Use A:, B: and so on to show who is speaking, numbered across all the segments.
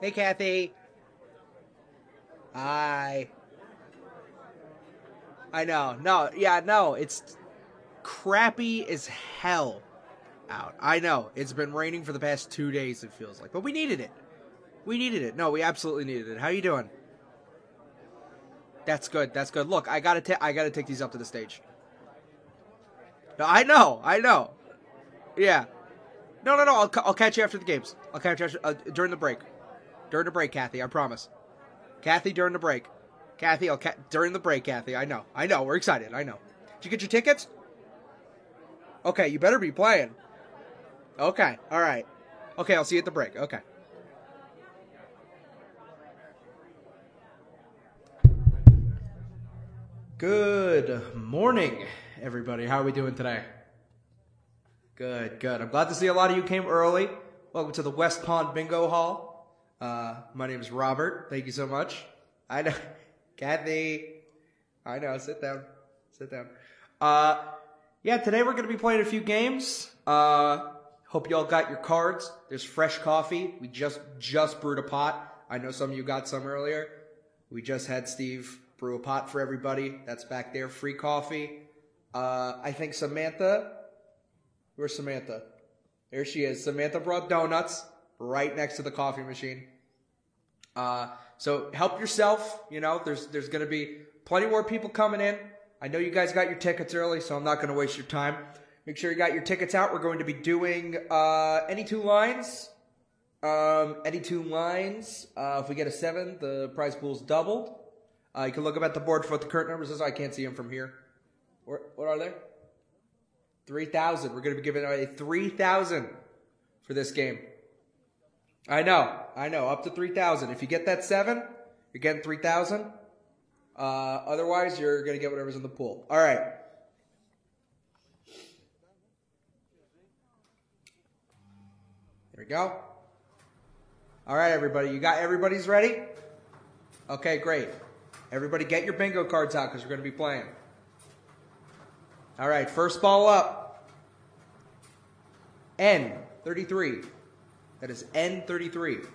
A: Hey, Kathy. Hi. I know. No, yeah, no. It's crappy as hell out. I know. It's been raining for the past two days, it feels like. But we needed it. We needed it. No, we absolutely needed it. How you doing? That's good. That's good. Look, I gotta, ta- I gotta take these up to the stage. No, I know. I know. Yeah. No, no, no. I'll, ca- I'll catch you after the games. I'll catch you after, uh, during the break. During the break, Kathy. I promise. Kathy, during the break. Kathy, I'll ca- during the break, Kathy. I know. I know. We're excited. I know. Did you get your tickets? Okay, you better be playing. Okay. All right. Okay, I'll see you at the break. Okay. Good morning, everybody. How are we doing today? Good, good. I'm glad to see a lot of you came early. Welcome to the West Pond Bingo Hall. Uh, my name is Robert. Thank you so much. I know, Kathy. I know. Sit down. Sit down. Uh, yeah, today we're going to be playing a few games. Uh, hope you all got your cards. There's fresh coffee. We just just brewed a pot. I know some of you got some earlier. We just had Steve brew a pot for everybody. That's back there. Free coffee. Uh, I think Samantha. Where's Samantha? There she is. Samantha brought donuts right next to the coffee machine. Uh, so help yourself. You know, there's there's going to be plenty more people coming in. I know you guys got your tickets early, so I'm not going to waste your time. Make sure you got your tickets out. We're going to be doing uh, any two lines. Um, any two lines. Uh, if we get a seven, the prize pool's doubled. Uh, you can look up at the board for what the current numbers is. I can't see them from here. Where, what are they? 3,000. We're going to be giving away 3,000 for this game. I know. I know. Up to 3,000. If you get that seven, you're getting 3,000. Uh, otherwise, you're going to get whatever's in the pool. All right. There we go. All right, everybody. You got everybody's ready? Okay, great. Everybody get your bingo cards out because we're going to be playing. All right, first ball up. N33. That is N33.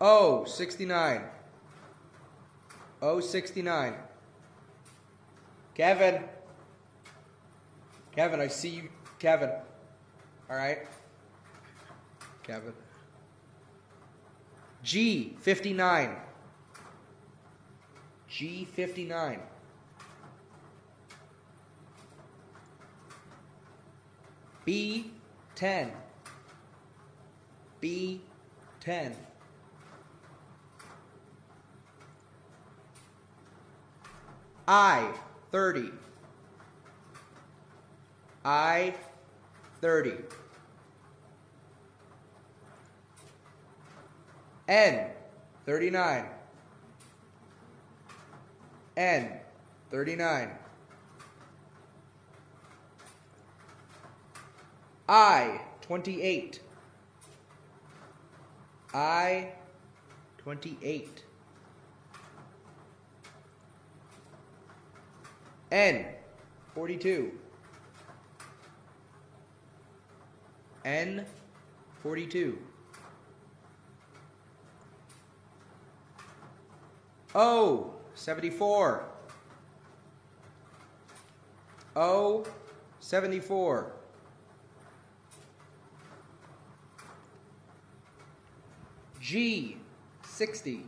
A: O 69. O 69. Kevin. Kevin, I see you. Kevin. All right. Kevin. G 59. G 59. B 10. B 10. I 30. I 30. N 39. N 39. I 28. I 28. N 42. N 42. O 74. O 74. G 60.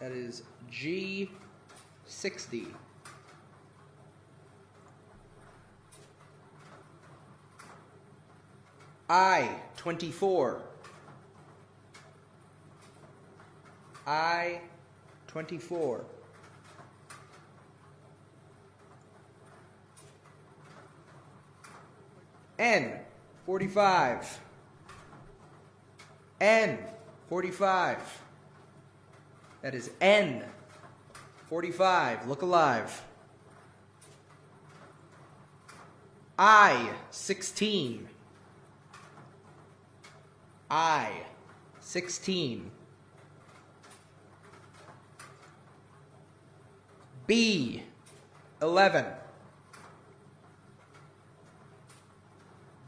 A: That is G 60. I 24. I 24. N 45. N 45. That is N 45. Look alive. I 16. I 16. B 11.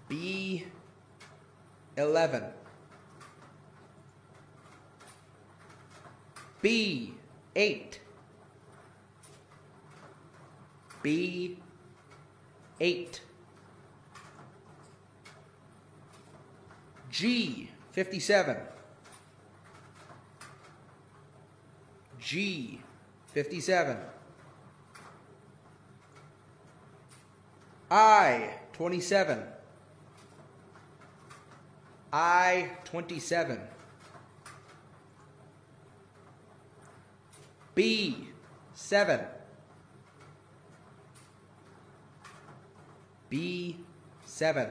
A: B 11. B, 8. B, 8. G, 57. G, 57. I, 27. I, 27. B, 7. B, 7.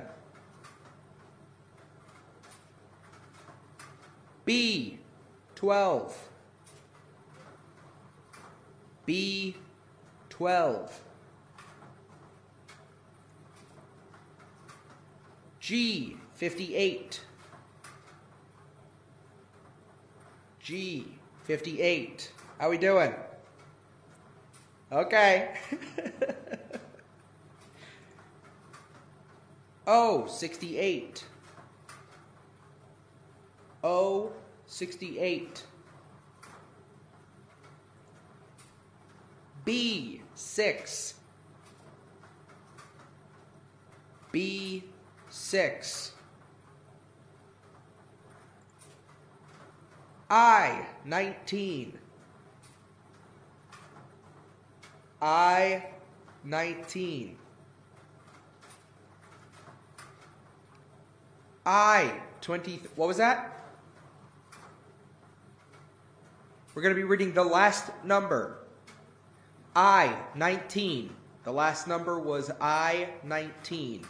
A: B, 12. B, 12. G, 58. G, 58. How we doing? Okay. O, 68. O, 68. B, 6. B, 6. I, 19. I, 19. I, 20. What was that? We're going to be reading the last number. I, 19. The last number was I, 19.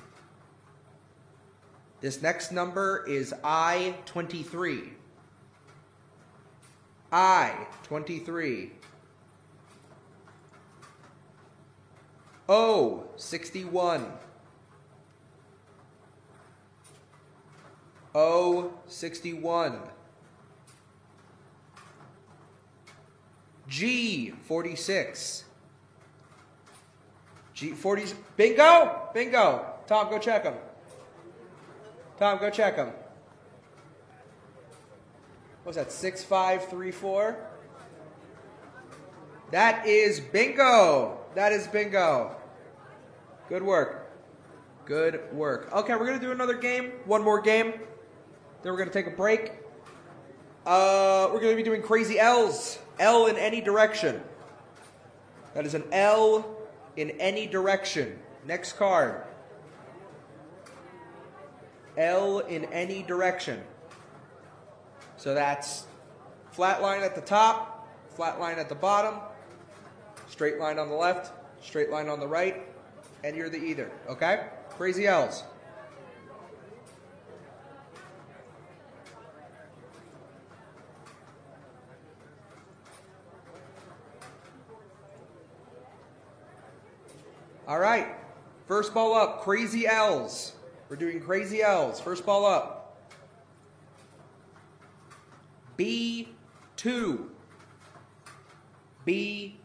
A: This next number is I, 23. I, 23. O, 61. O, 61. G, 46. G, 40. Bingo! Bingo! Tom, go check them. Tom, go check them. What's that, 6534? That is bingo. That is bingo. Good work. Good work. Okay, we're going to do another game. One more game. Then we're going to take a break. Uh, we're going to be doing crazy L's. L in any direction. That is an L in any direction. Next card. L in any direction. So that's flat line at the top, flat line at the bottom, straight line on the left, straight line on the right, and you're the either. Okay? Crazy L's. All right. First ball up, crazy L's. We're doing crazy L's. First ball up. B2. B2.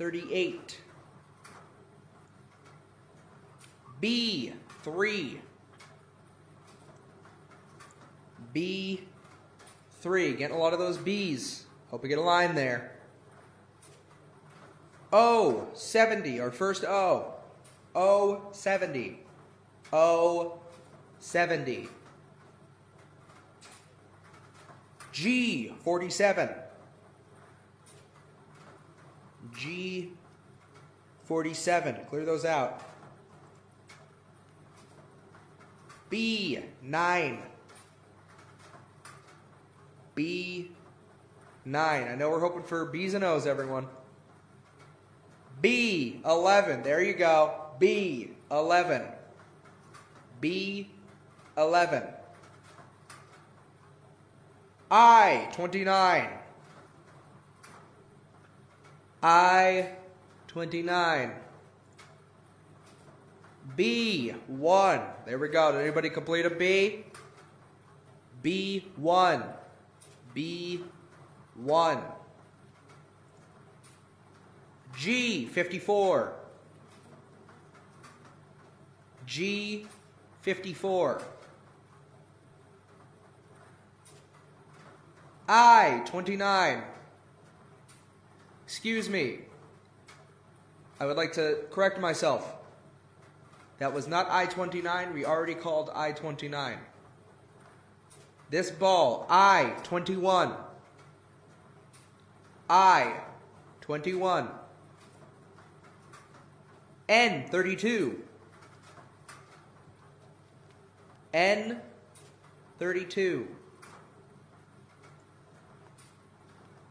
A: G46. N38. N38. B3. B3. Getting a lot of those B's. Hope we get a line there. O, 70, our first O. O, 70. O, 70. G, 47. G, 47. Clear those out. B, 9. B, 9. I know we're hoping for B's and O's, everyone. B, 11. There you go. B, 11. B, 11. I 29. B 1. There we go. Did anybody complete a B? B 1. B 1. G 54. G 54. I 29. Excuse me. I would like to correct myself. That was not I 29. We already called I 29. This ball, I 21. I 21. N 32. N 32.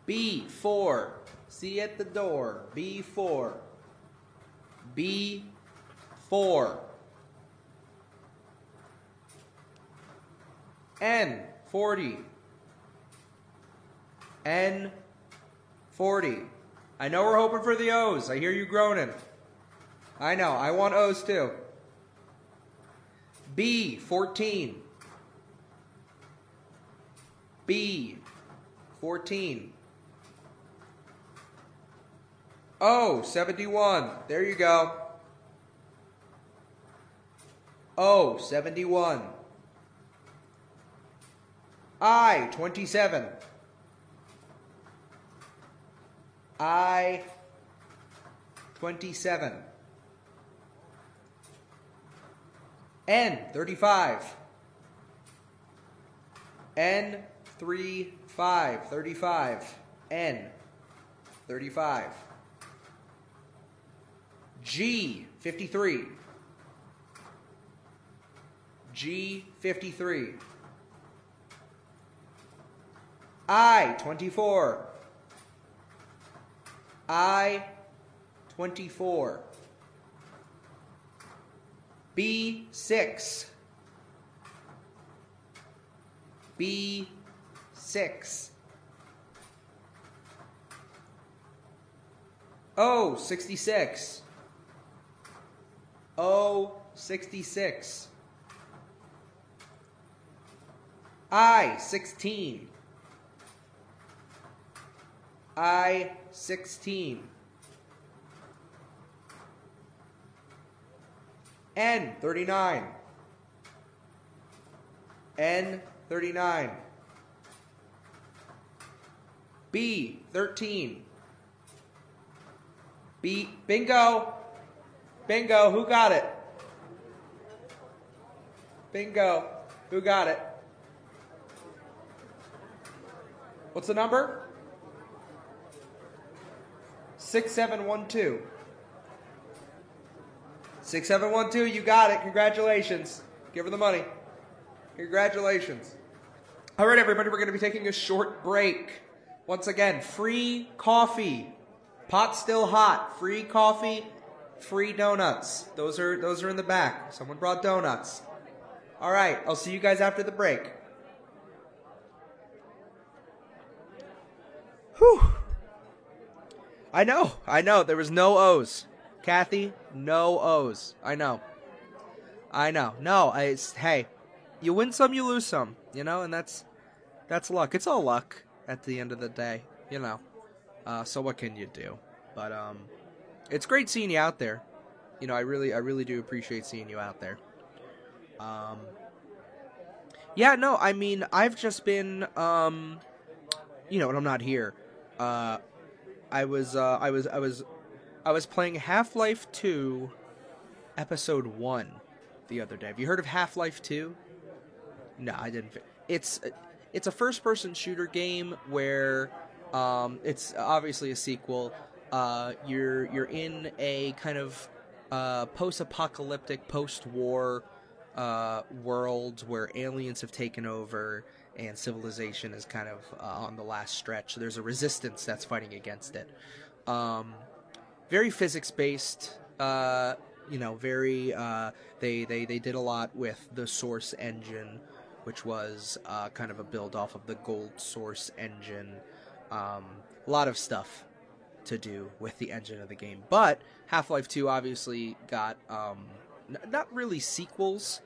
A: B4. See at the door. B4. B4. N40. N40. I know we're hoping for the O's. I hear you groaning. I know. I want O's too. B14. B14. Oh, 71. There you go. Oh, 71. I, 27. I, 27. N, 35. N, 3, 5, 35. N, 35. G 53. G 53. I 24. I 24. B 6. B 6. O 66. O 66. I 16. I 16. N 39. N 39. B 13. B bingo. Bingo, who got it? Bingo, who got it? What's the number? 6712. 6712, you got it. Congratulations. Give her the money. Congratulations. All right, everybody, we're going to be taking a short break. Once again, free coffee. Pot still hot. Free coffee free donuts. Those are those are in the back. Someone brought donuts. All right, I'll see you guys after the break. Whew. I know, I know. There was no O's. Kathy, no O's. I know. I know. No, I, hey, you win some, you lose some. You know, and that's that's luck. It's all luck at the end of the day. You know. Uh, so what can you do? But um, it's great seeing you out there. You know, I really, I really do appreciate seeing you out there. Um, yeah, no, I mean, I've just been, um, you know, when I'm not here, uh, I was, uh, I was, I was, I was playing Half Life Two, Episode One, the other day. Have you heard of Half Life Two? No, I didn't. It's, it's a first-person shooter game where, um, it's obviously a sequel uh, you're you're in a kind of uh, post-apocalyptic, post-war uh, world where aliens have taken over and civilization is kind of uh, on the last stretch. There's a resistance that's fighting against it. Um, very physics-based. Uh, you know, very. Uh, they they they did a lot with the Source engine which was kind of a build off of the Gold Source engine. Um, a lot of stuff to do with the engine of the game. But Half Life 2 obviously got um, n- not really sequels,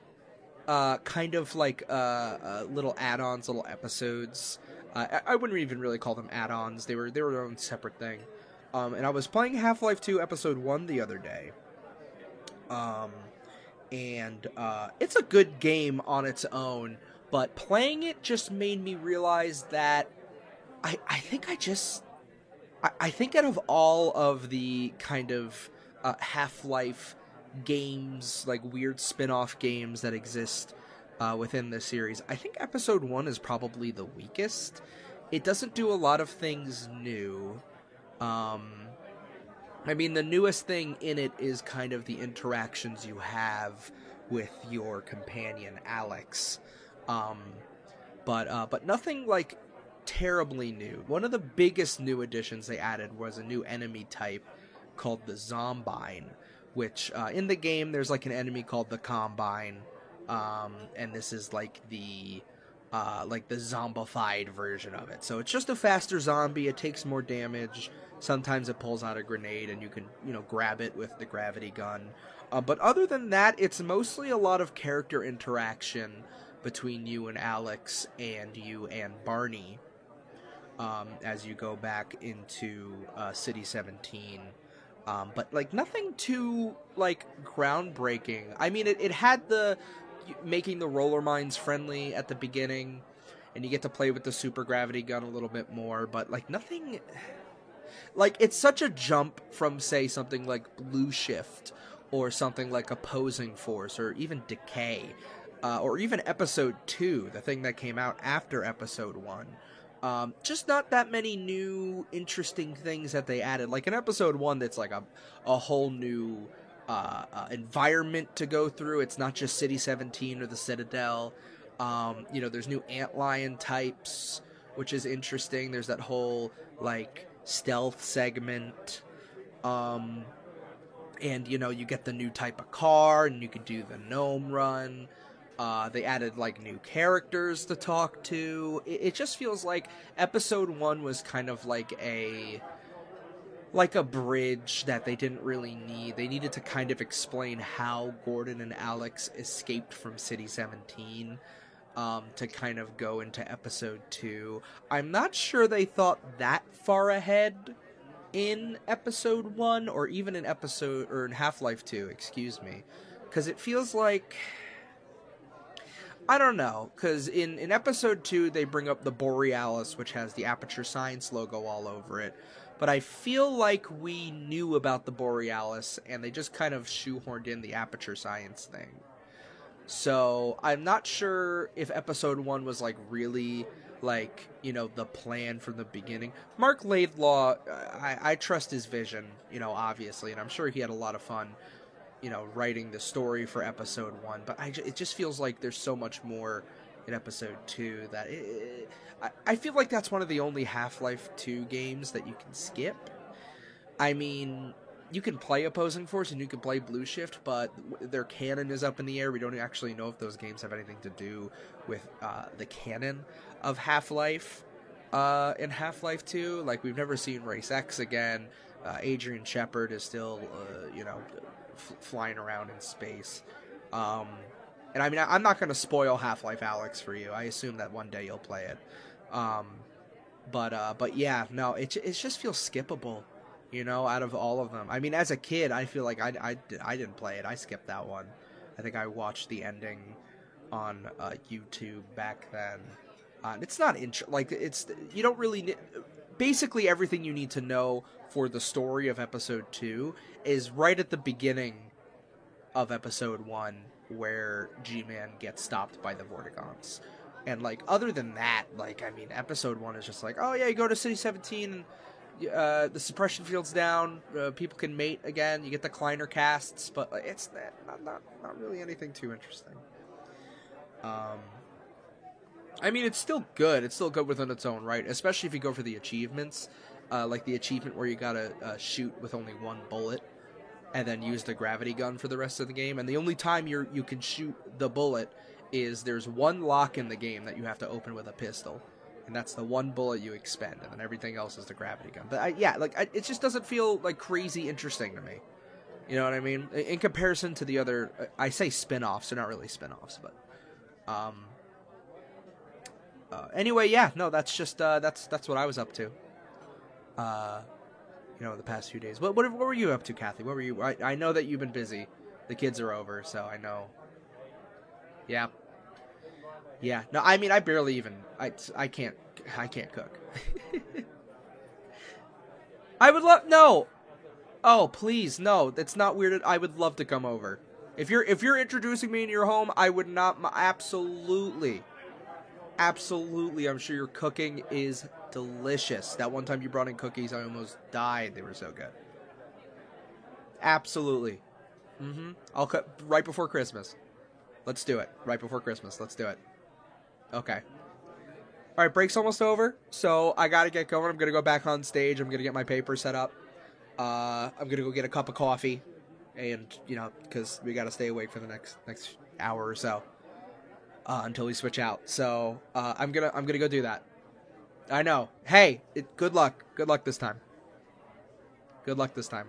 A: uh, kind of like uh, uh, little add-ons, little episodes. Uh, I-, I wouldn't even really call them add-ons. They were they were their own separate thing. Um, and I was playing Half Life 2 Episode 1 the other day. Um, and uh, it's a good game on its own, but playing it just made me realize that I, I think I just. I, think out of all of the kind of uh, Half Life games, like weird spin off games that exist uh, within the series, I think Episode 1 is probably the weakest. It doesn't do a lot of things new. Um, I mean, the newest thing in it is kind of the interactions you have with your companion Alyx, um, but uh, but nothing like terribly new. One of the biggest new additions they added was a new enemy type called the Zombine, which uh, in the game there's like an enemy called the Combine, um, and this is like the uh, like the zombified version of it. So it's just a faster zombie. It takes more damage. Sometimes it pulls out a grenade, and you can you know grab it with the gravity gun. Uh, but other than that, it's mostly a lot of character interaction between you and Alyx and you and Barney um, as you go back into uh, City 17. Um, but like nothing too like groundbreaking. I mean, it, it had the making the roller mines friendly at the beginning, and you get to play with the super gravity gun a little bit more. But like nothing, like it's such a jump from say something like Blue Shift or something like Opposing Force or even Decay. Uh, or even episode 2, the thing that came out after episode 1. Um, just not that many new interesting things that they added. Like in episode one, that's like a a whole new uh, uh, environment to go through. It's not just City 17 or the Citadel. Um, you know, there's new antlion types, which is interesting. There's that whole like stealth segment. Um, and you know, you get the new type of car, and you can do the gnome run. Uh, they added like new characters to talk to. It, it, just feels like episode one was kind of like a like a bridge that they didn't really need. They needed to kind of explain how Gordon and Alyx escaped from City 17 um, to kind of go into episode two. I'm not sure they thought that far ahead in episode one or even in episode or in Half Life 2, excuse me. Because it feels like I don't know, because in, in episode two, they bring up the Borealis, which has the Aperture Science logo all over it. But I feel like we knew about the Borealis, and they just kind of shoehorned in the Aperture Science thing. So I'm not sure if episode one was like really like you know the plan from the beginning. Marc Laidlaw, I, I trust his vision, you know, obviously, and I'm sure he had a lot of fun you know, writing the story for episode one, but I, it just feels like there's so much more in episode two that it, I, I feel like that's one of the only Half Life 2 games that you can skip. I mean, you can play Opposing Force and you can play Blue Shift, but their canon is up in the air. We don't actually know if those games have anything to do with uh, the canon of Half Life uh, in Half Life 2. Like, we've never seen Race X again. Uh, Adrian Shepard is still, uh, you know, f- flying around in space. Um, and I mean, I, am not going to spoil Half Life Alyx for you. I assume that one day you'll play it. Um, but uh, but yeah, no, it it just feels skippable, you know, out of all of them. I mean, as a kid, I feel like I I, I didn't play it. I skipped that one. I think I watched the ending on uh, YouTube back then. Uh, it's not int- like it's you don't really basically everything you need to know for the story of episode 2 is right at the beginning of episode 1 where G-Man gets stopped by the Vortigaunts. And like other than that, like I mean episode 1 is just like, oh yeah, you go to City 17 uh, the suppression field's down. Uh, people can mate again. You get the Kleiner casts, but it's not not not really anything too interesting. Um, I mean, it's still good. It's still good within its own right, especially if you go for the achievements, uh, like the achievement where you gotta uh, shoot with only one bullet, and then use the gravity gun for the rest of the game. And the only time you you can shoot the bullet is there's one lock in the game that you have to open with a pistol, and that's the one bullet you expend, and then everything else is the gravity gun. But I, yeah, like I, it just doesn't feel like crazy interesting to me. You know what I mean? In comparison to the other, I say spin-offs, they're not really spin-offs, but um. Uh, anyway, yeah, no, that's just uh, that's that's what I was up to. Uh, you know, the past few days. What what, what were you up to, Kathy? What were you? I, I know that you've been busy. The kids are over, so I know. Yeah. Yeah. No, I mean, I barely even. I I can't. I can't cook. I would love no. Oh please no, that's not weird. I would love to come over. If you're if you're introducing me in your home, I would not absolutely, absolutely. I'm sure your cooking is delicious. That one time you brought in cookies, I almost died. They were so good. Absolutely. Mm-hmm. I'll cut right before Christmas. Let's do it. Right before Christmas. Let's do it. Okay. All right, break's almost over, so I gotta get going. I'm gonna go back on stage. I'm gonna get my paper set up. Uh, I'm gonna go get a cup of coffee, and you know, because we gotta stay awake for the next next hour or so uh, until we switch out. So uh, I'm gonna I'm gonna go do that. I know. Hey, it, good luck. Good luck this time. Good luck this time.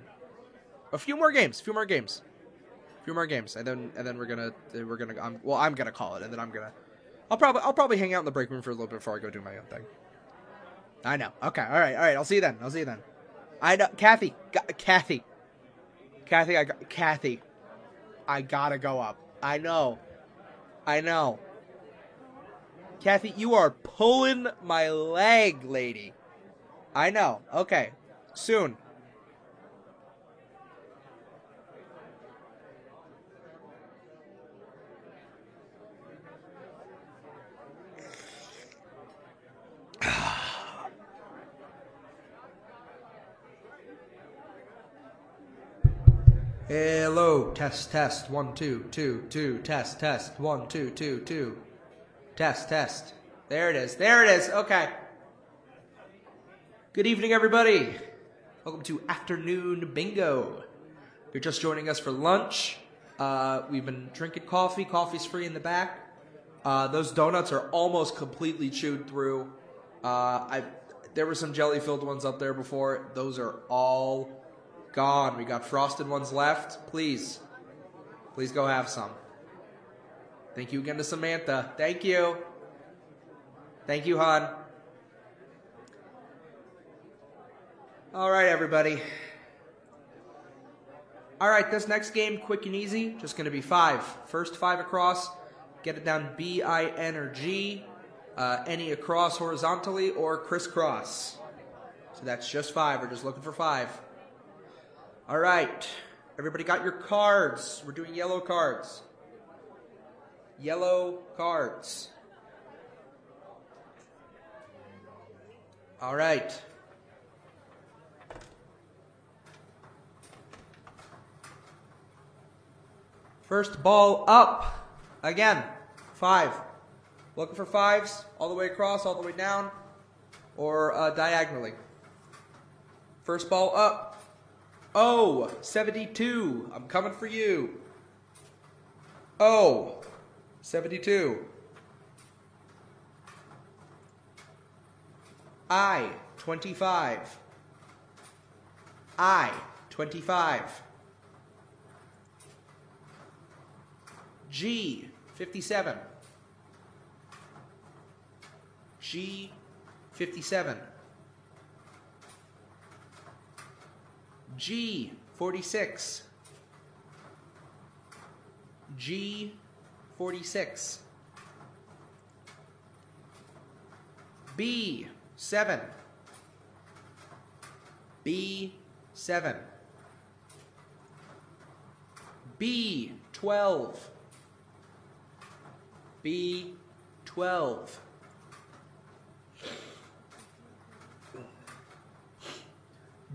A: A few more games. A few more games. A few more games, and then and then we're gonna we're gonna. I'm, well, I'm gonna call it, and then I'm gonna. I'll probably I'll probably hang out in the break room for a little bit before I go do my own thing. I know. Okay. All right. All right. I'll see you then. I'll see you then. I know. Kathy. Kathy. Kathy. I got Kathy. I gotta go up. I know. I know. Kathy, you are pulling my leg, lady. I know. Okay. Soon. Hello, test, test, one, two, two, two, test, test, one, two, two, two, test, test. There it is, there it is, okay. Good evening, everybody. Welcome to Afternoon Bingo. If you're just joining us for lunch, uh, we've been drinking coffee. Coffee's free in the back. Uh, those donuts are almost completely chewed through. Uh, I there were some jelly filled ones up there before. Those are all Gone. We got frosted ones left. Please. Please go have some. Thank you again to Samantha. Thank you. Thank you, hon. All right, everybody. All right, this next game, quick and easy, just going to be five. First five across, get it down B, I, N, or G. Uh, any across horizontally or crisscross. So that's just five. We're just looking for five. All right. Everybody got your cards. We're doing yellow cards. Yellow cards. All right. First ball up. Again, five. Looking for fives all the way across, all the way down, or uh, diagonally. First ball up. Oh, 72. I'm coming for you. Oh, 72. I, 25. I, 25. G, 57. G, 57. G, 46. G, 46. B, 7. B, 7. B, 12. B, 12.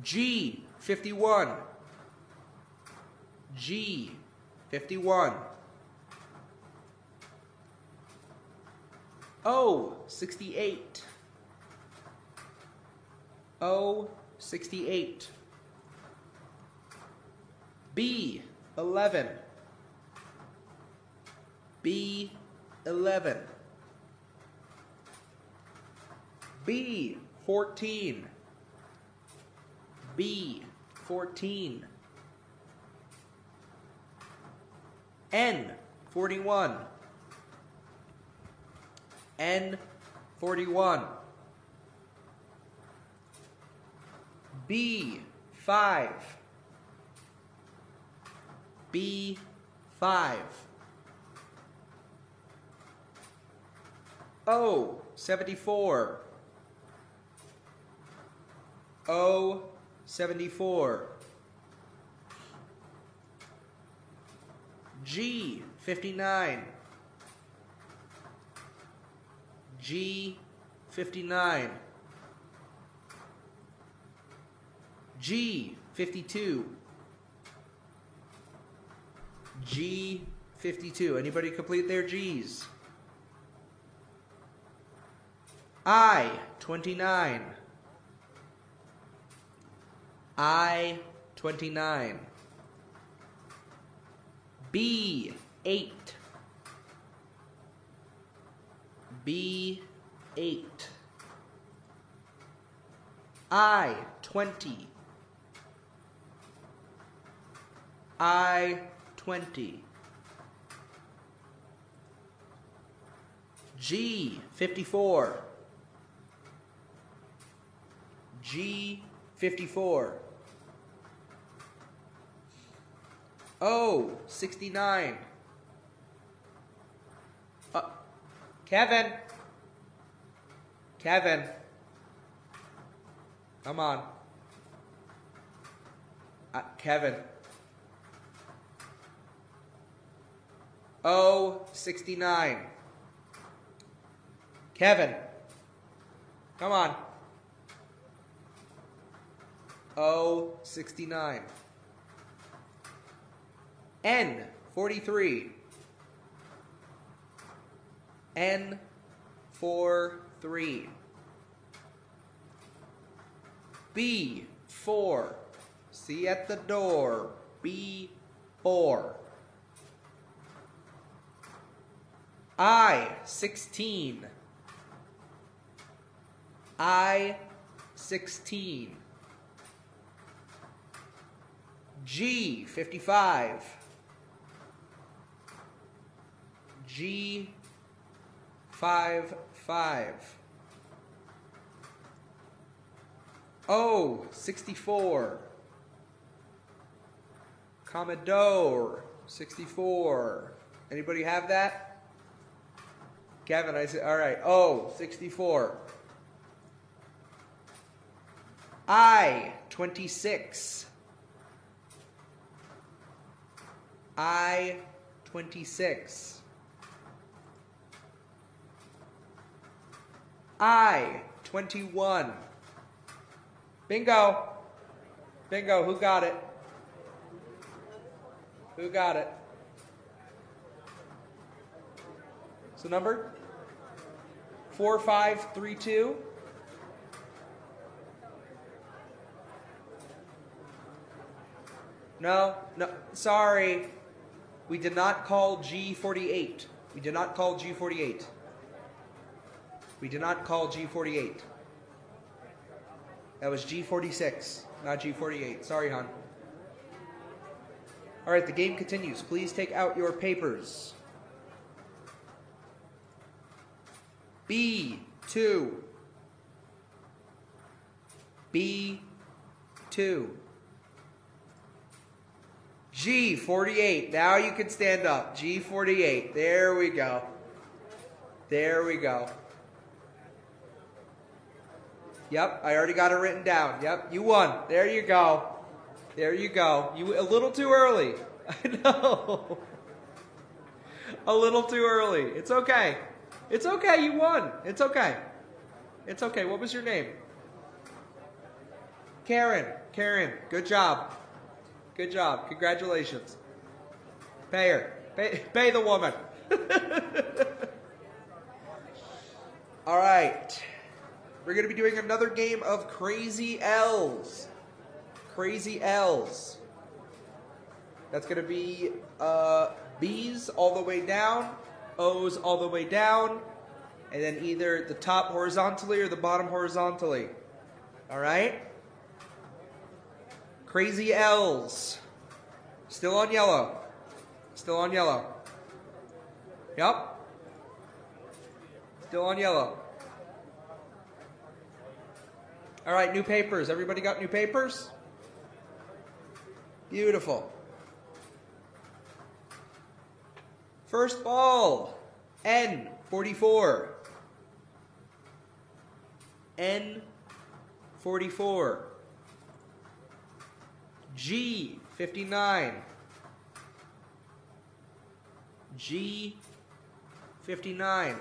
A: G, 51. G, 51. O, 68. O, 68. B, 11. B, 11. B 14. B 14. N 41. N 41. B 5. B 5. O 74. O 74. G 59. G 59. G 52. G 52. Anybody complete their G's? I 29. I 29. B 8. B 8. I 20. I 20. G 54. G 54. O 69. Uh, Kevin. Kevin. Come on. Uh, Kevin. O 69. Kevin. Come on. O 69. N 43. N 43. B 4. See at the door. B 4. I 16. I 16. G 55. G 5 5. O 64. Commodore 64. Anybody have that? Kevin, I said, all right. O 64. I 26. I 26. I 21. Bingo. Bingo. Who got it? Who got it? So number 4532. No, no, sorry. We did not call G48. We did not call G48. We did not call G48. That was G46, not G48. Sorry, hon. All right, the game continues. Please take out your papers. B2. B2. G48. Now you can stand up. G48. There we go. There we go. Yep, I already got it written down. Yep, you won. There you go. There you go. You a little too early. I know. A little too early. It's okay. It's okay. You won. It's okay. It's okay. What was your name? Karen. Karen. Good job. Good job. Congratulations. Pay her. Pay, pay the woman. All right. We're going to be doing another game of Crazy L's. Crazy L's. That's going to be uh, B's all the way down, O's all the way down, and then either the top horizontally or the bottom horizontally. All right? Crazy L's. Still on yellow. Still on yellow. Yep. Still on yellow. All right, new papers. Everybody got new papers? Beautiful. First ball, N44. N44. G59. G59.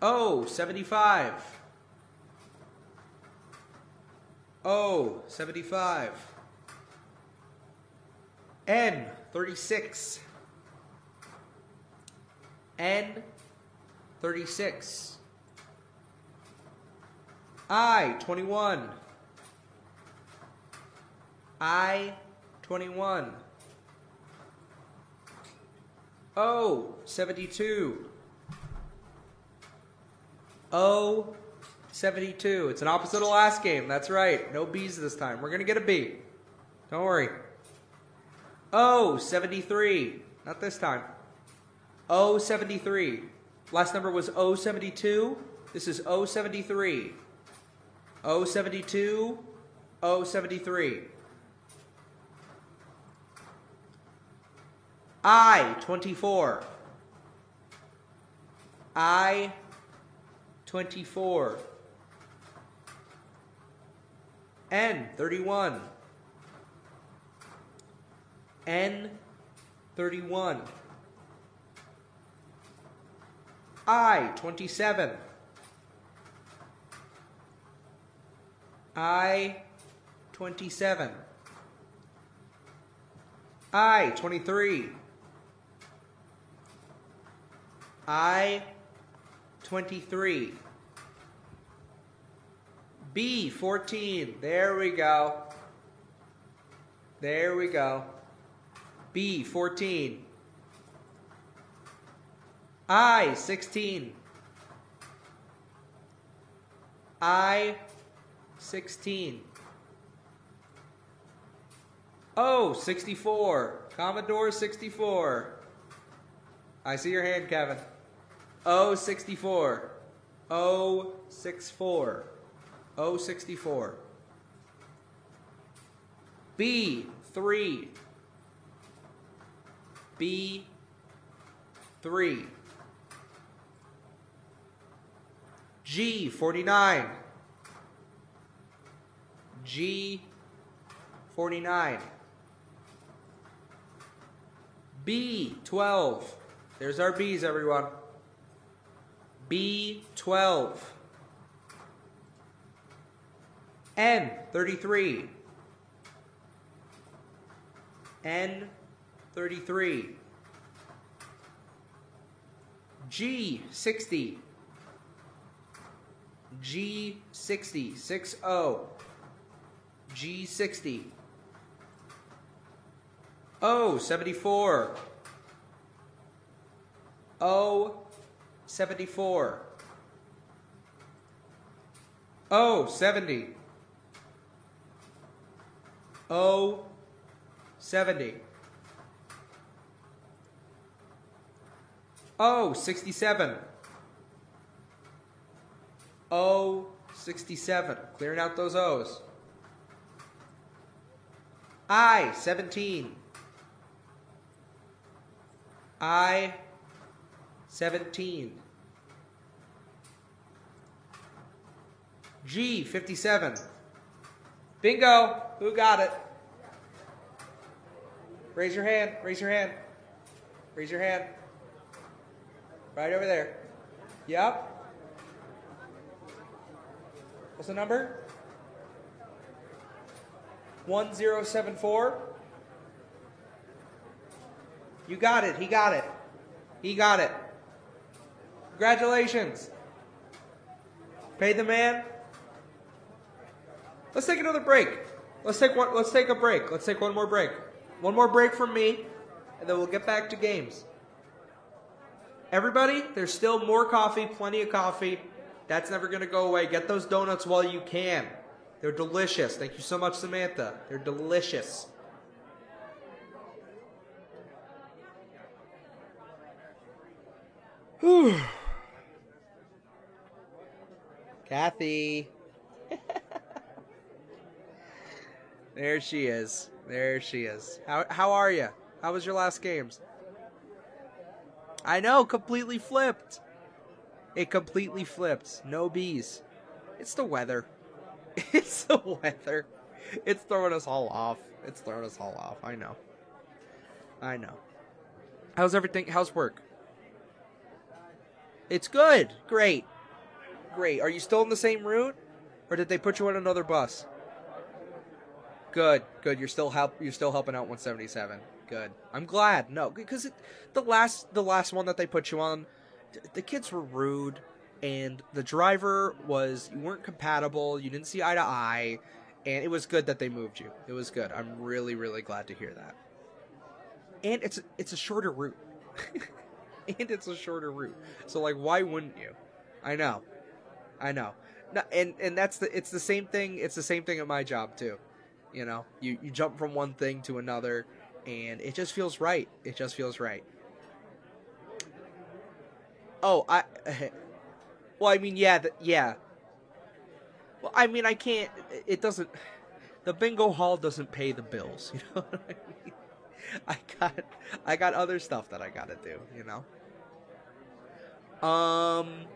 A: O75. O, 75. N, 36. N, 36. I, 21. I, 21. O, 72. O, 72. It's an opposite of last game. That's right. No B's this time. We're going to get a B. Don't worry. O, 73. Not this time. O, 73. Last number was O, 72. This is O, 73. O, 72. O, 73. I, 24. I, 24. N, 31. N, 31. I, 27. I, 27. I, 23. I, 23. B, 14. There we go. There we go. B, 14. I, 16. I, 16. O, 64. Commodore 64. I see your hand, Kevin. O, 64. O, 64. O, 64. B, 3. B, 3. G, 49. G, 49. B, 12. There's our B's, everyone. B12. N, 33. N, 33. G, 60. G, 60. 6 0. G, 60. O, 74. O, 74. O, 70. O, 70. O, 67. O, 67. Clearing out those O's. I, 17. I, 17. G, 57. Bingo. Who got it? Raise your hand. Raise your hand. Raise your hand. Right over there. Yep. What's the number? 1074. You got it. He got it. He got it. Congratulations. Pay the man. Let's take another break. Let's take one let's take a break. Let's take one more break. One more break from me, and then we'll get back to games. Everybody, there's still more coffee, plenty of coffee. That's never going to go away. Get those donuts while you can. They're delicious. Thank you so much, Samantha. They're delicious. Whew. Kathy. there she is. There she is. How how are you? How was your last games? I know, completely flipped. It completely flipped. No bees. It's the weather. It's the weather. It's throwing us all off. It's throwing us all off. I know. I know. How's everything? How's work? It's good. Great. Great. Are you still in the same route? Or did they put you on another bus? Good. Good. You're still help you're still helping out 177. Good. I'm glad. No, because the last the last one that they put you on, the kids were rude and the driver was you weren't compatible, you didn't see eye to eye, and it was good that they moved you. It was good. I'm really really glad to hear that. And it's it's a shorter route. and it's a shorter route. So like why wouldn't you? I know. I know. No, and and that's the it's the same thing it's the same thing at my job too. You know, you you jump from one thing to another and it just feels right. It just feels right. Oh, I Well, I mean, yeah, yeah. Well, I mean, I can't. It doesn't. The bingo hall doesn't pay the bills. You know what I mean? I got, I got other stuff that I got to do. You know. Um.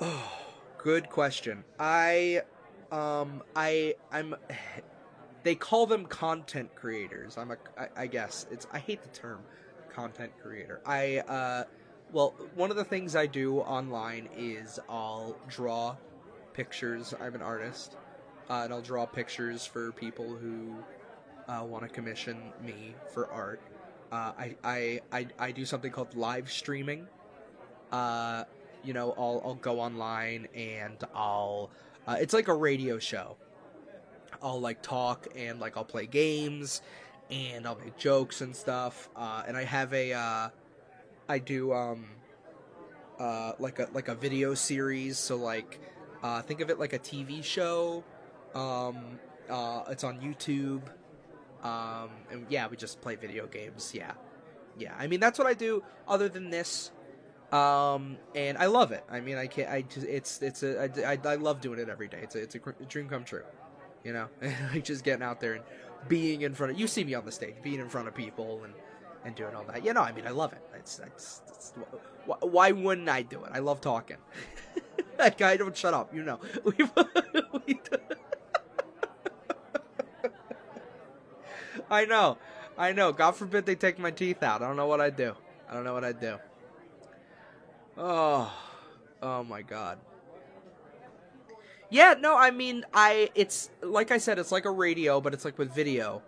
A: Oh, good question. I, um, I, I'm. They call them content creators. I'm a. I, I guess it's. I hate the term, content creator. I. uh well, one of the things I do online is I'll draw pictures. I'm an artist, uh, and I'll draw pictures for people who uh, want to commission me for art. Uh, I, I, I, I do something called live streaming. Uh, you know, I'll, I'll go online and I'll. Uh, it's like a radio show. I'll like talk and like I'll play games and I'll make jokes and stuff. Uh, and I have a I do um uh like a like a video series, so like uh think of it like a TV show. Um uh it's on YouTube. Um and yeah, we just play video games. Yeah. Yeah. I mean, that's what I do other than this. Um and I love it. I mean, I can't I just it's it's a I, I, I love doing it every day. It's a, it's a dream come true. You know, like just getting out there and being in front of you see me on the stage, being in front of people and and doing all that. You know, I mean, I love it. It's, it's, it's why wouldn't I do it? I love talking. that guy don't shut up. You know. I know. I know. God forbid they take my teeth out. I don't know what I'd do. I don't know what I'd do. Oh. Oh my god. Yeah, no, I mean, I it's like I said, it's like a radio, but it's like with video.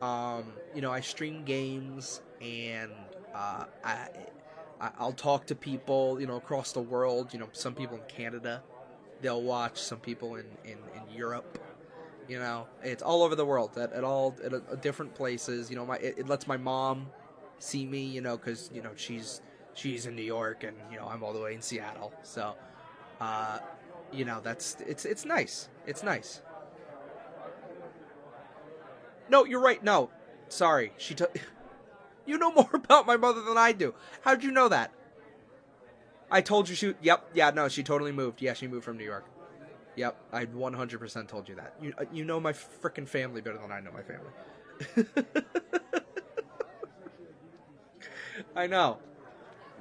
A: Um, you know, I stream games and uh, I, I'll talk to people, you know, across the world. You know, some people in Canada, they'll watch. Some people in, in, in Europe, you know, it's all over the world at, at all at, at different places. You know, my it, it lets my mom see me, you know, because you know she's she's in New York and you know I'm all the way in Seattle. So, uh, you know, that's it's it's nice. It's nice. No, you're right. No, sorry. She took. You know more about my mother than I do. How'd you know that? I told you she. Yep. Yeah. No. She totally moved. Yeah. She moved from New York. Yep. I 100% told you that. You uh, you know my freaking family better than I know my family. I know.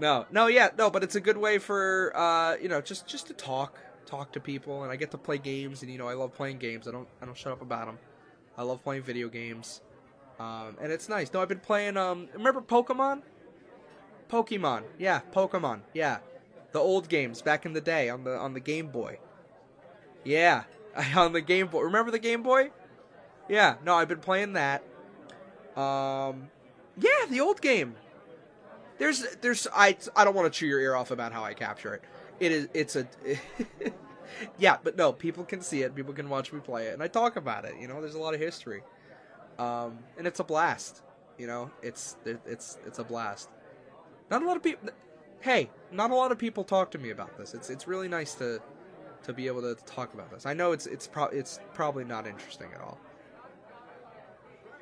A: No. No. Yeah. No. But it's a good way for uh you know just just to talk talk to people and I get to play games and you know I love playing games. I don't I don't shut up about them. I love playing video games. Um, and it's nice. No, I've been playing. Um, remember Pokemon? Pokemon, yeah, Pokemon, yeah, the old games back in the day on the on the Game Boy. Yeah, on the Game Boy. Remember the Game Boy? Yeah, no, I've been playing that. Um, yeah, the old game. There's, there's, I, I don't want to chew your ear off about how I capture it. It is, it's a, yeah, but no, people can see it. People can watch me play it, and I talk about it. You know, there's a lot of history um, and it's a blast. You know, it's it's it's a blast. Not a lot of people. Hey, not a lot of people talk to me about this. It's it's really nice to to be able to talk about this. I know it's it's pro- it's probably not interesting at all.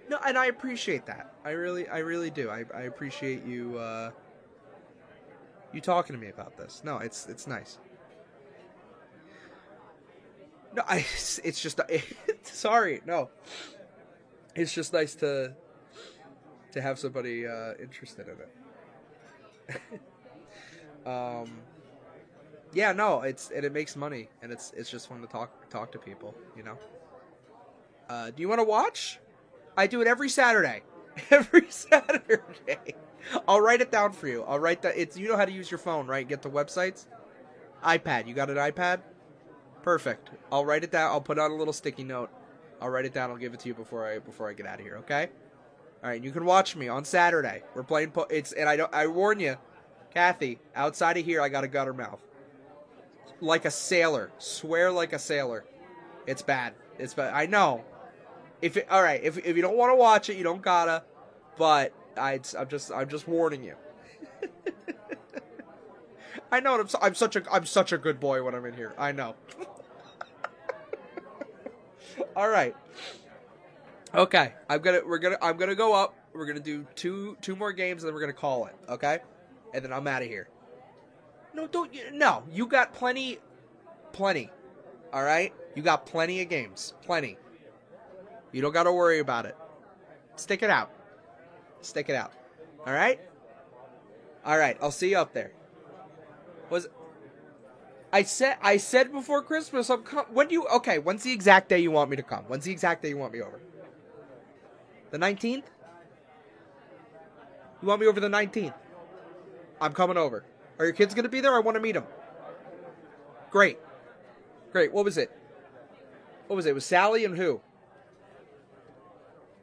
A: No, and I appreciate that. I really I really do. I I appreciate you uh you talking to me about this. No, it's it's nice. No, I it's just sorry. No. It's just nice to to have somebody uh interested in it. um, yeah, no, it's and it makes money, and it's it's just fun to talk talk to people, you know. Uh, do you want to watch? I do it every Saturday. Every Saturday. I'll write it down for you. I'll write that. It's you know how to use your phone, right? Get the websites. iPad. You got an iPad? Perfect. I'll write it down. I'll put on a little sticky note. I'll write it down. I'll give it to you before I before I get out of here. Okay? All right. You can watch me on Saturday. We're playing. Po- it's and I don't. I warn you, Kathy. Outside of here, I got a gutter mouth. Like a sailor. Swear like a sailor. It's bad. It's bad. I know. If it, all right, if if you don't want to watch it, you don't gotta. But I, I'm just I'm just warning you. I know I'm, I'm such a I'm such a good boy when I'm in here. I know. all right. Okay, I'm gonna we're gonna I'm gonna go up. We're gonna do two two more games, and then we're gonna call it. Okay, and then I'm out of here. No, don't no. You got plenty, plenty. All right, you got plenty of games, plenty. You don't got to worry about it. Stick it out. Stick it out. All right. All right. I'll see you up there. Was I said I said before Christmas I'm com- when do you okay, when's the exact day you want me to come? When's the exact day you want me over? The 19th? You want me over the 19th? I'm coming over. Are your kids going to be there? I want to meet them. Great. Great. What was it? What was it? it was Sally and who?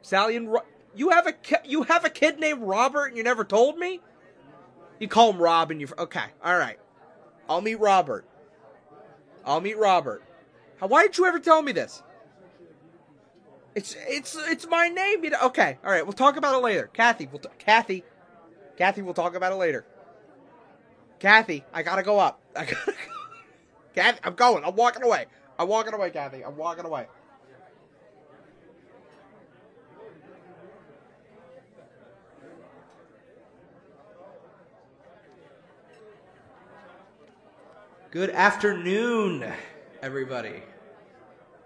A: Sally and Ro- you have a ki- you have a kid named Robert and you never told me? You call him Rob and you okay. All right. I'll meet Robert. I'll meet Robert. Why didn't you ever tell me this? It's it's it's my name. You know? Okay, all right. We'll talk about it later. Kathy, we'll t- Kathy, Kathy, we'll talk about it later. Kathy, I gotta go up. I gotta go. Kathy, I'm going. I'm walking away. I'm walking away, Kathy. I'm walking away. Good afternoon, everybody.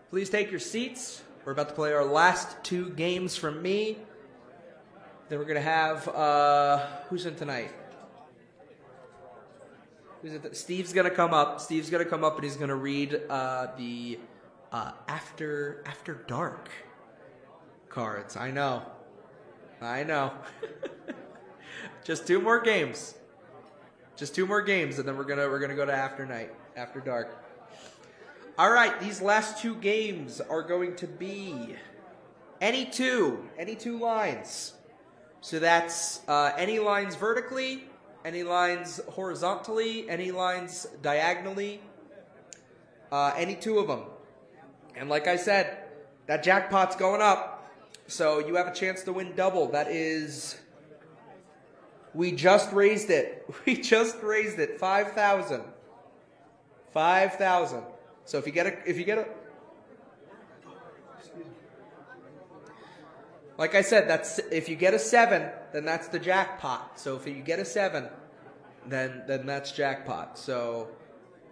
A: Please take your seats. We're about to play our last two games from me. Then we're gonna have uh, who's in tonight? Who's it? Steve's gonna come up. Steve's gonna come up and he's gonna read uh, the uh, after after dark cards. I know, I know. Just two more games. Just two more games, and then we're gonna we're gonna go to after night, after dark. All right, these last two games are going to be any two, any two lines. So that's uh, any lines vertically, any lines horizontally, any lines diagonally, uh, any two of them. And like I said, that jackpot's going up, so you have a chance to win double. That is we just raised it. We just raised it. 5,000. 5,000. So if you get a if you get a Like I said, that's if you get a 7, then that's the jackpot. So if you get a 7, then then that's jackpot. So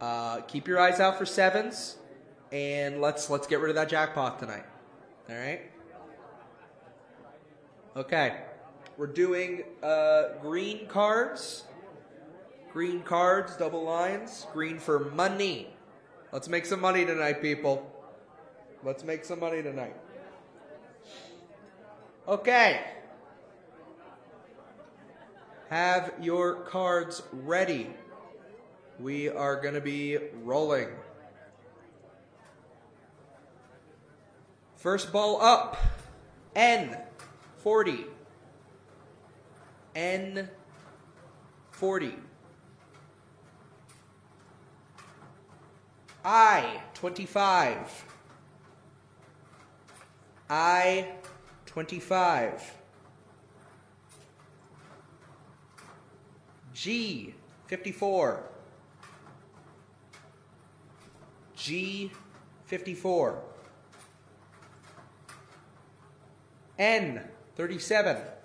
A: uh, keep your eyes out for sevens and let's let's get rid of that jackpot tonight. All right? Okay. We're doing uh, green cards. Green cards, double lines. Green for money. Let's make some money tonight, people. Let's make some money tonight. Okay. Have your cards ready. We are going to be rolling. First ball up. N 40. N 40. I 25. I 25. G 54. G 54. N 37.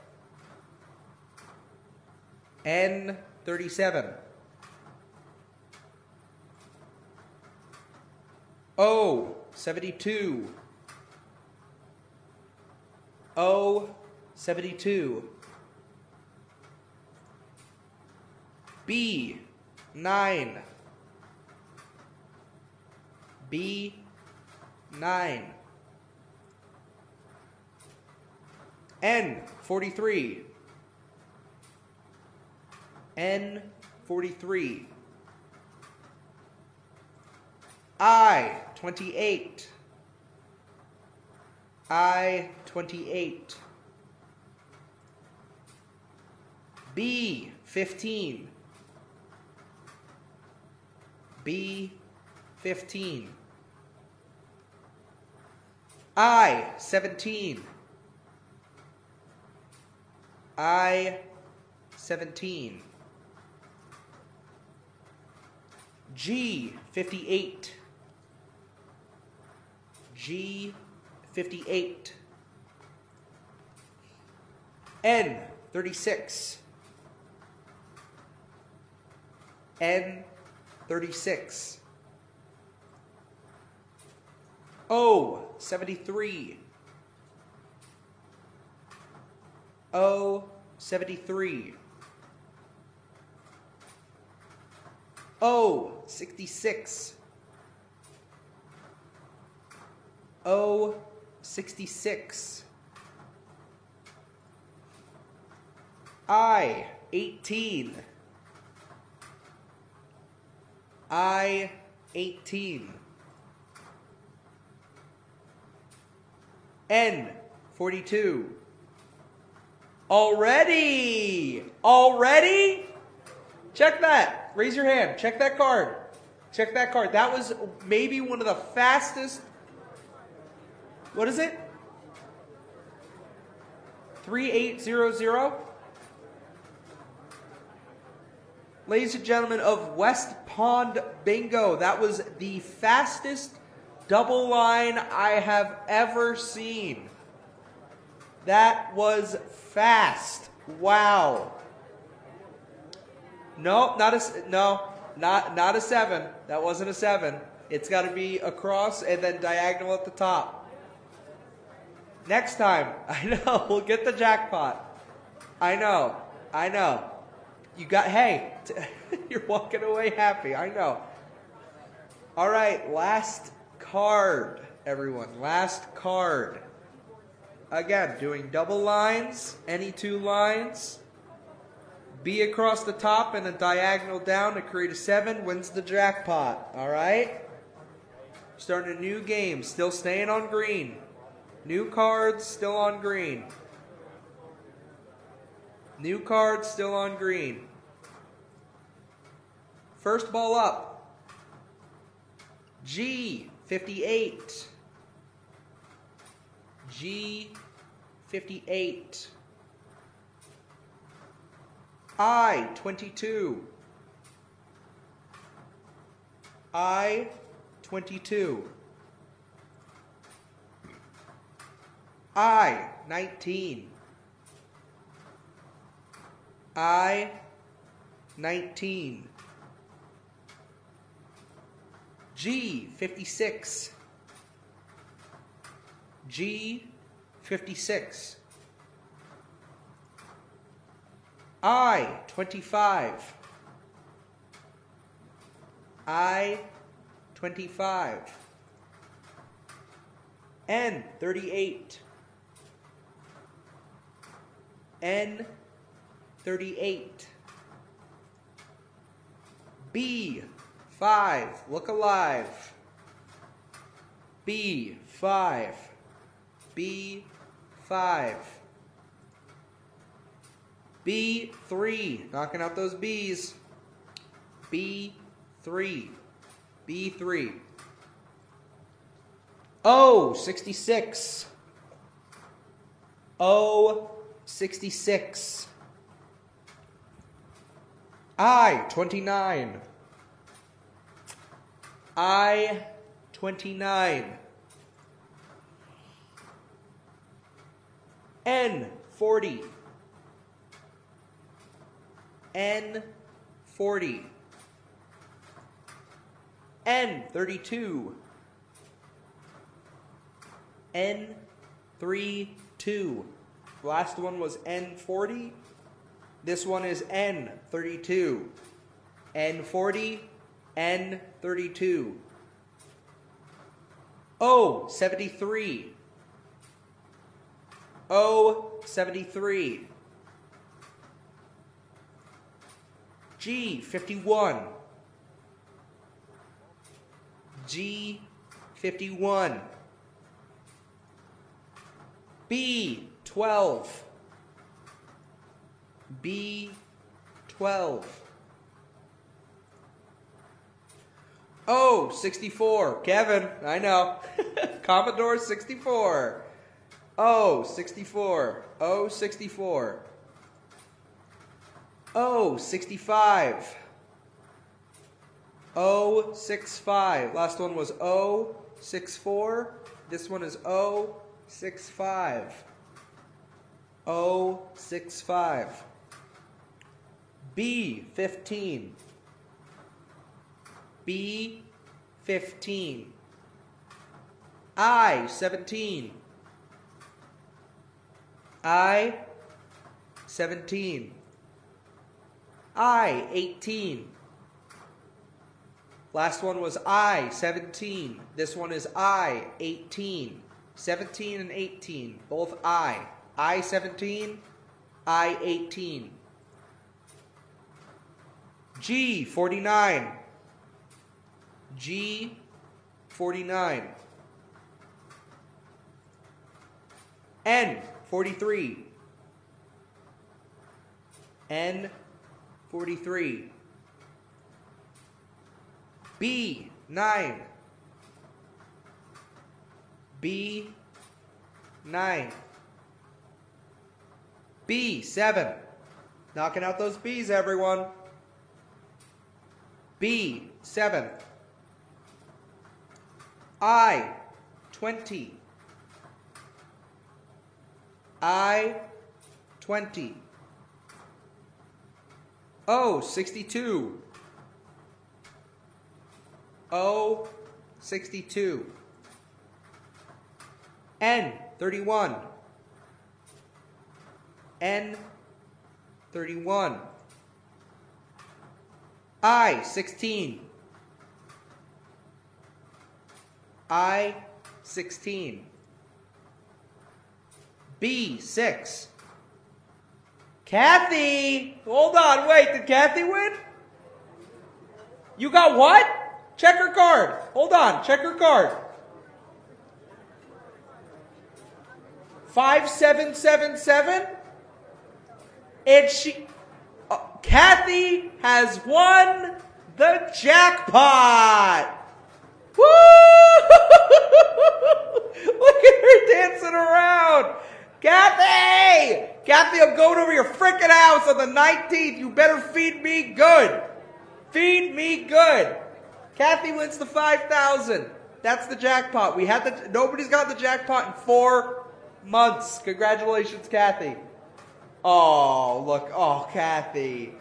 A: N 37. O 72. O 72. B 9. B 9. N 43. N 43. I 28. I 28. B 15. B 15. I 17. I 17. G 58. G 58. N 36. N 36. O 73. O 73. O 66. O 66. I 18. I 18. N 42. Already! Already? Check that. Raise your hand. Check that card. Check that card. That was maybe one of the fastest. What is it? 3800? Ladies and gentlemen of West Pond Bingo, that was the fastest double line I have ever seen. That was fast. Wow. No, not a no, not not a seven. That wasn't a seven. It's got to be across and then diagonal at the top. Next time, I know we'll get the jackpot. I know, I know. You got hey, t- you're walking away happy. I know. All right, last card, everyone. Last card. Again, doing double lines, any two lines. B across the top and a diagonal down to create a seven wins the jackpot. All right? Starting a new game, still staying on green. New cards, still on green. New cards, still on green. First ball up. G, 58. G, 58. I 22. I 22. I 19. I 19. G 56. G 56. I 25. I 25. N 38. N 38. B 5. Look alive. B 5. B 5. B3, knocking out those B's. B3. B3. O, 66. O, 66. I 29. I 29. N 40. N40. N32. N32. two. last one was N40. This one is N32. N40, N32. O73. O73. G 51. G 51. B 12. B 12. Oh, 64. Kevin, I know. Commodore 64. Oh, 64. Oh, 64. Oh, 65. Oh, 65. Last one was O, 64. This one is O, 65. O, 65. B, 15. B, 15. I, 17. I, 17. I, 18. Last one was I, 17. This one is I, 18. 17 and 18, both I. I, 17. I, 18. G, 49. G, 49. N, 43. N, 43. B, 9. B, 9. B, 7. Knocking out those B's, everyone. B, 7. I, 20. I, 20. O, 62. O, 62. N, 31. N, 31. I, 16. I, 16. B, 6. Kathy! Hold on, wait, did Kathy win? You got what? Check her card. Hold on, check her card. 5777? And she. Uh, Kathy has won the jackpot! Woo! Look at her dancing around! Kathy! Kathy, I'm going over your freaking house on the 19th. You better feed me good. Feed me good. Kathy wins the 5,000. That's the jackpot. We had the nobody's got the jackpot in 4 months. Congratulations, Kathy. Oh, look. Oh, Kathy.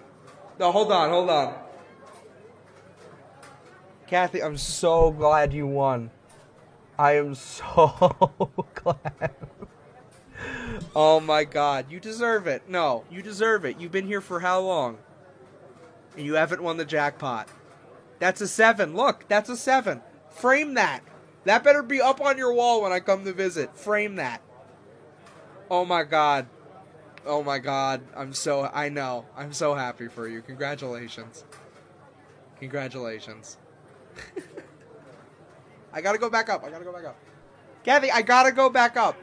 A: No, hold on, hold on. Kathy, I'm so glad you won. I am so glad. Oh my god, you deserve it. No, you deserve it. You've been here for how long? And you haven't won the jackpot. That's a seven. Look, that's a seven. Frame that. That better be up on your wall when I come to visit. Frame that. Oh my god. Oh my god. I'm so I know. I'm so happy for you. Congratulations. Congratulations. I gotta go back up. I gotta go back up. Kathy, I gotta go back up.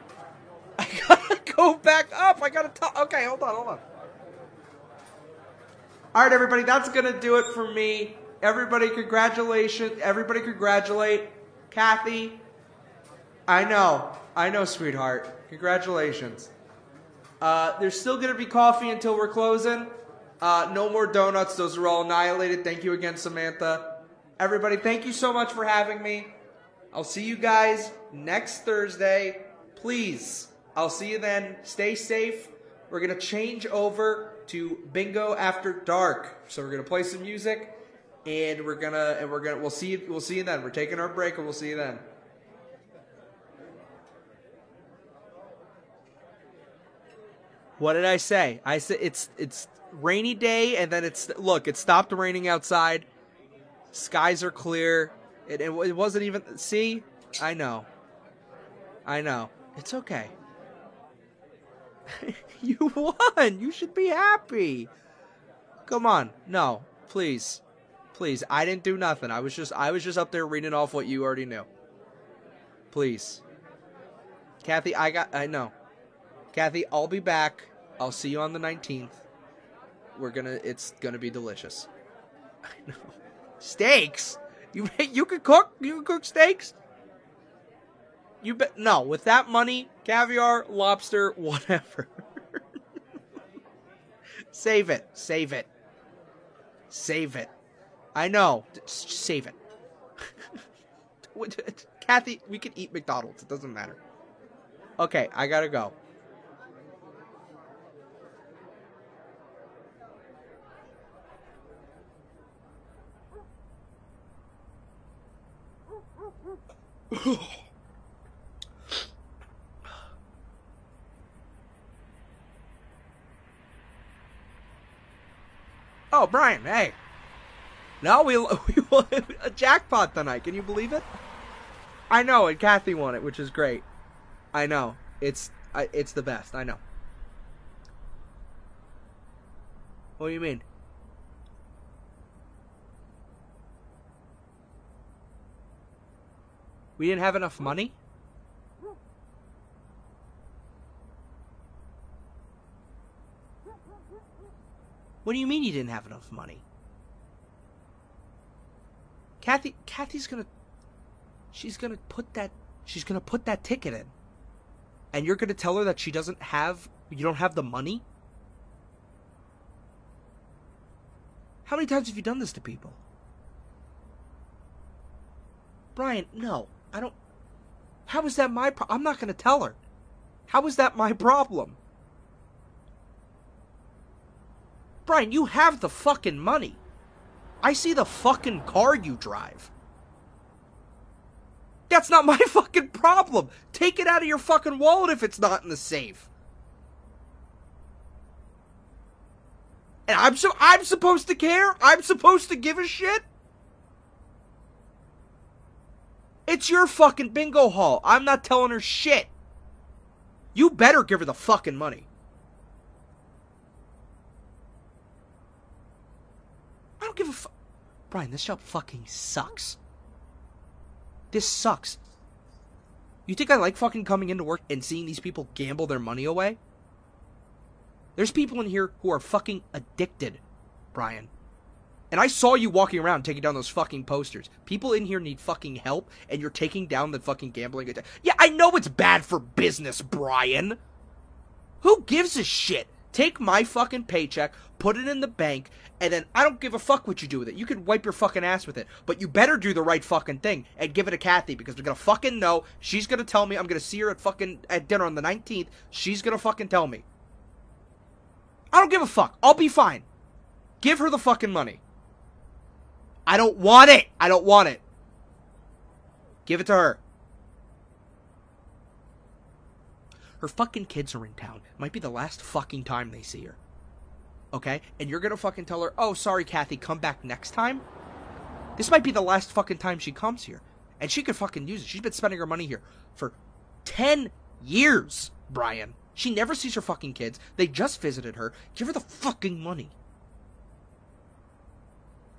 A: I gotta go back up. I gotta talk. Okay, hold on, hold on. All right, everybody, that's gonna do it for me. Everybody, congratulations. Everybody, congratulate Kathy. I know, I know, sweetheart. Congratulations. Uh, there's still gonna be coffee until we're closing. Uh, no more donuts. Those are all annihilated. Thank you again, Samantha. Everybody, thank you so much for having me. I'll see you guys next Thursday. Please, I'll see you then. Stay safe. We're going to change over to Bingo After Dark. So we're going to play some music and we're going to and we're going to we'll see you we'll see you then. We're taking our break and we'll see you then. What did I say? I said it's it's rainy day and then it's look, it stopped raining outside. Skies are clear. It, it, it wasn't even see? I know. I know. It's okay. you won. You should be happy. Come on. No, please. Please. I didn't do nothing. I was just I was just up there reading off what you already knew. Please. Kathy, I got I know. Kathy, I'll be back. I'll see you on the 19th. We're going to it's going to be delicious. I know. Steaks? You you could cook? You could cook steaks? You bet no, with that money, caviar, lobster, whatever. save it. Save it. Save it. I know. Save it. Uh, Kathy, we can eat McDonald's. It doesn't matter. Okay, I gotta go. oh, Brian, hey. No, we, we won a jackpot tonight. Can you believe it? I know, and Kathy won it, which is great. I know. It's it's the best. I know. What do you mean? We didn't have enough money? What do you mean you didn't have enough money? Kathy Kathy's gonna she's gonna put that she's gonna put that ticket in. And you're gonna tell her that she doesn't have you don't have the money? How many times have you done this to people? Brian, no. I don't. How is that my problem? I'm not going to tell her. How is that my problem? Brian, you have the fucking money. I see the fucking car you drive. That's not my fucking problem. Take it out of your fucking wallet if it's not in the safe. And I'm so I'm supposed to care? I'm supposed to give a shit? It's your fucking bingo hall. I'm not telling her shit. You better give her the fucking money. Don't give a fuck. Brian, this job fucking sucks. This sucks. You think I like fucking coming into work and seeing these people gamble their money away? There's people in here who are fucking addicted, Brian. And I saw you walking around taking down those fucking posters. People in here need fucking help, and you're taking down the fucking gambling. Yeah, I know it's bad for business, Brian. Who gives a shit? Take my fucking paycheck, put it in the bank, and then I don't give a fuck what you do with it. You can wipe your fucking ass with it. But you better do the right fucking thing and give it to Kathy because we're gonna fucking know. She's gonna tell me. I'm gonna see her at fucking at dinner on the 19th. She's gonna fucking tell me. I don't give a fuck. I'll be fine. Give her the fucking money. I don't want it. I don't want it. Give it to her. Her fucking kids are in town. Might be the last fucking time they see her. Okay? And you're gonna fucking tell her, oh, sorry, Kathy, come back next time? This might be the last fucking time she comes here. And she could fucking use it. She's been spending her money here for 10 years, Brian. She never sees her fucking kids. They just visited her. Give her the fucking money.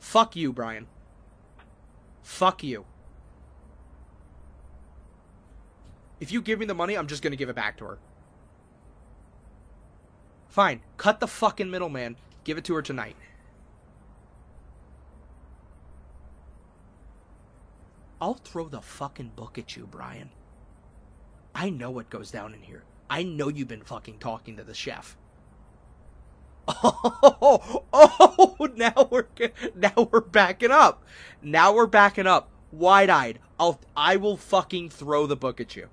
A: Fuck you, Brian. Fuck you. If you give me the money, I'm just gonna give it back to her. Fine. Cut the fucking middleman. Give it to her tonight. I'll throw the fucking book at you, Brian. I know what goes down in here. I know you've been fucking talking to the chef. Oh, oh, now we're now we're backing up. Now we're backing up. Wide-eyed. I'll I will fucking throw the book at you.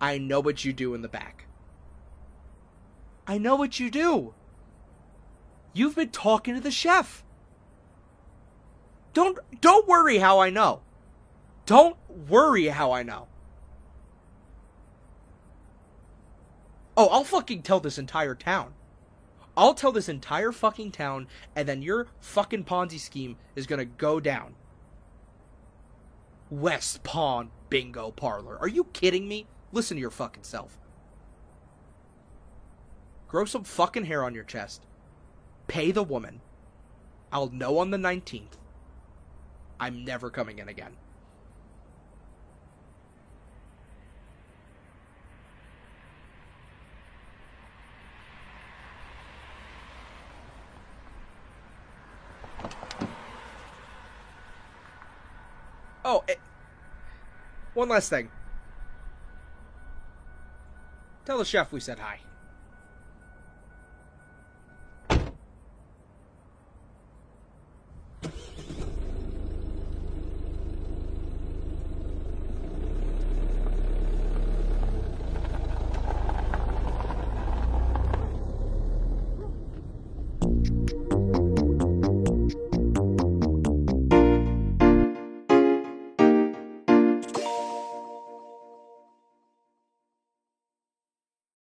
A: I know what you do in the back. I know what you do. You've been talking to the chef. Don't don't worry how I know. Don't worry how I know. Oh, I'll fucking tell this entire town. I'll tell this entire fucking town, and then your fucking Ponzi scheme is gonna go down. West Pond Bingo Parlor. Are you kidding me? Listen to your fucking self. Grow some fucking hair on your chest. Pay the woman. I'll know on the 19th. I'm never coming in again. Oh, it, one last thing. Tell the chef we said hi.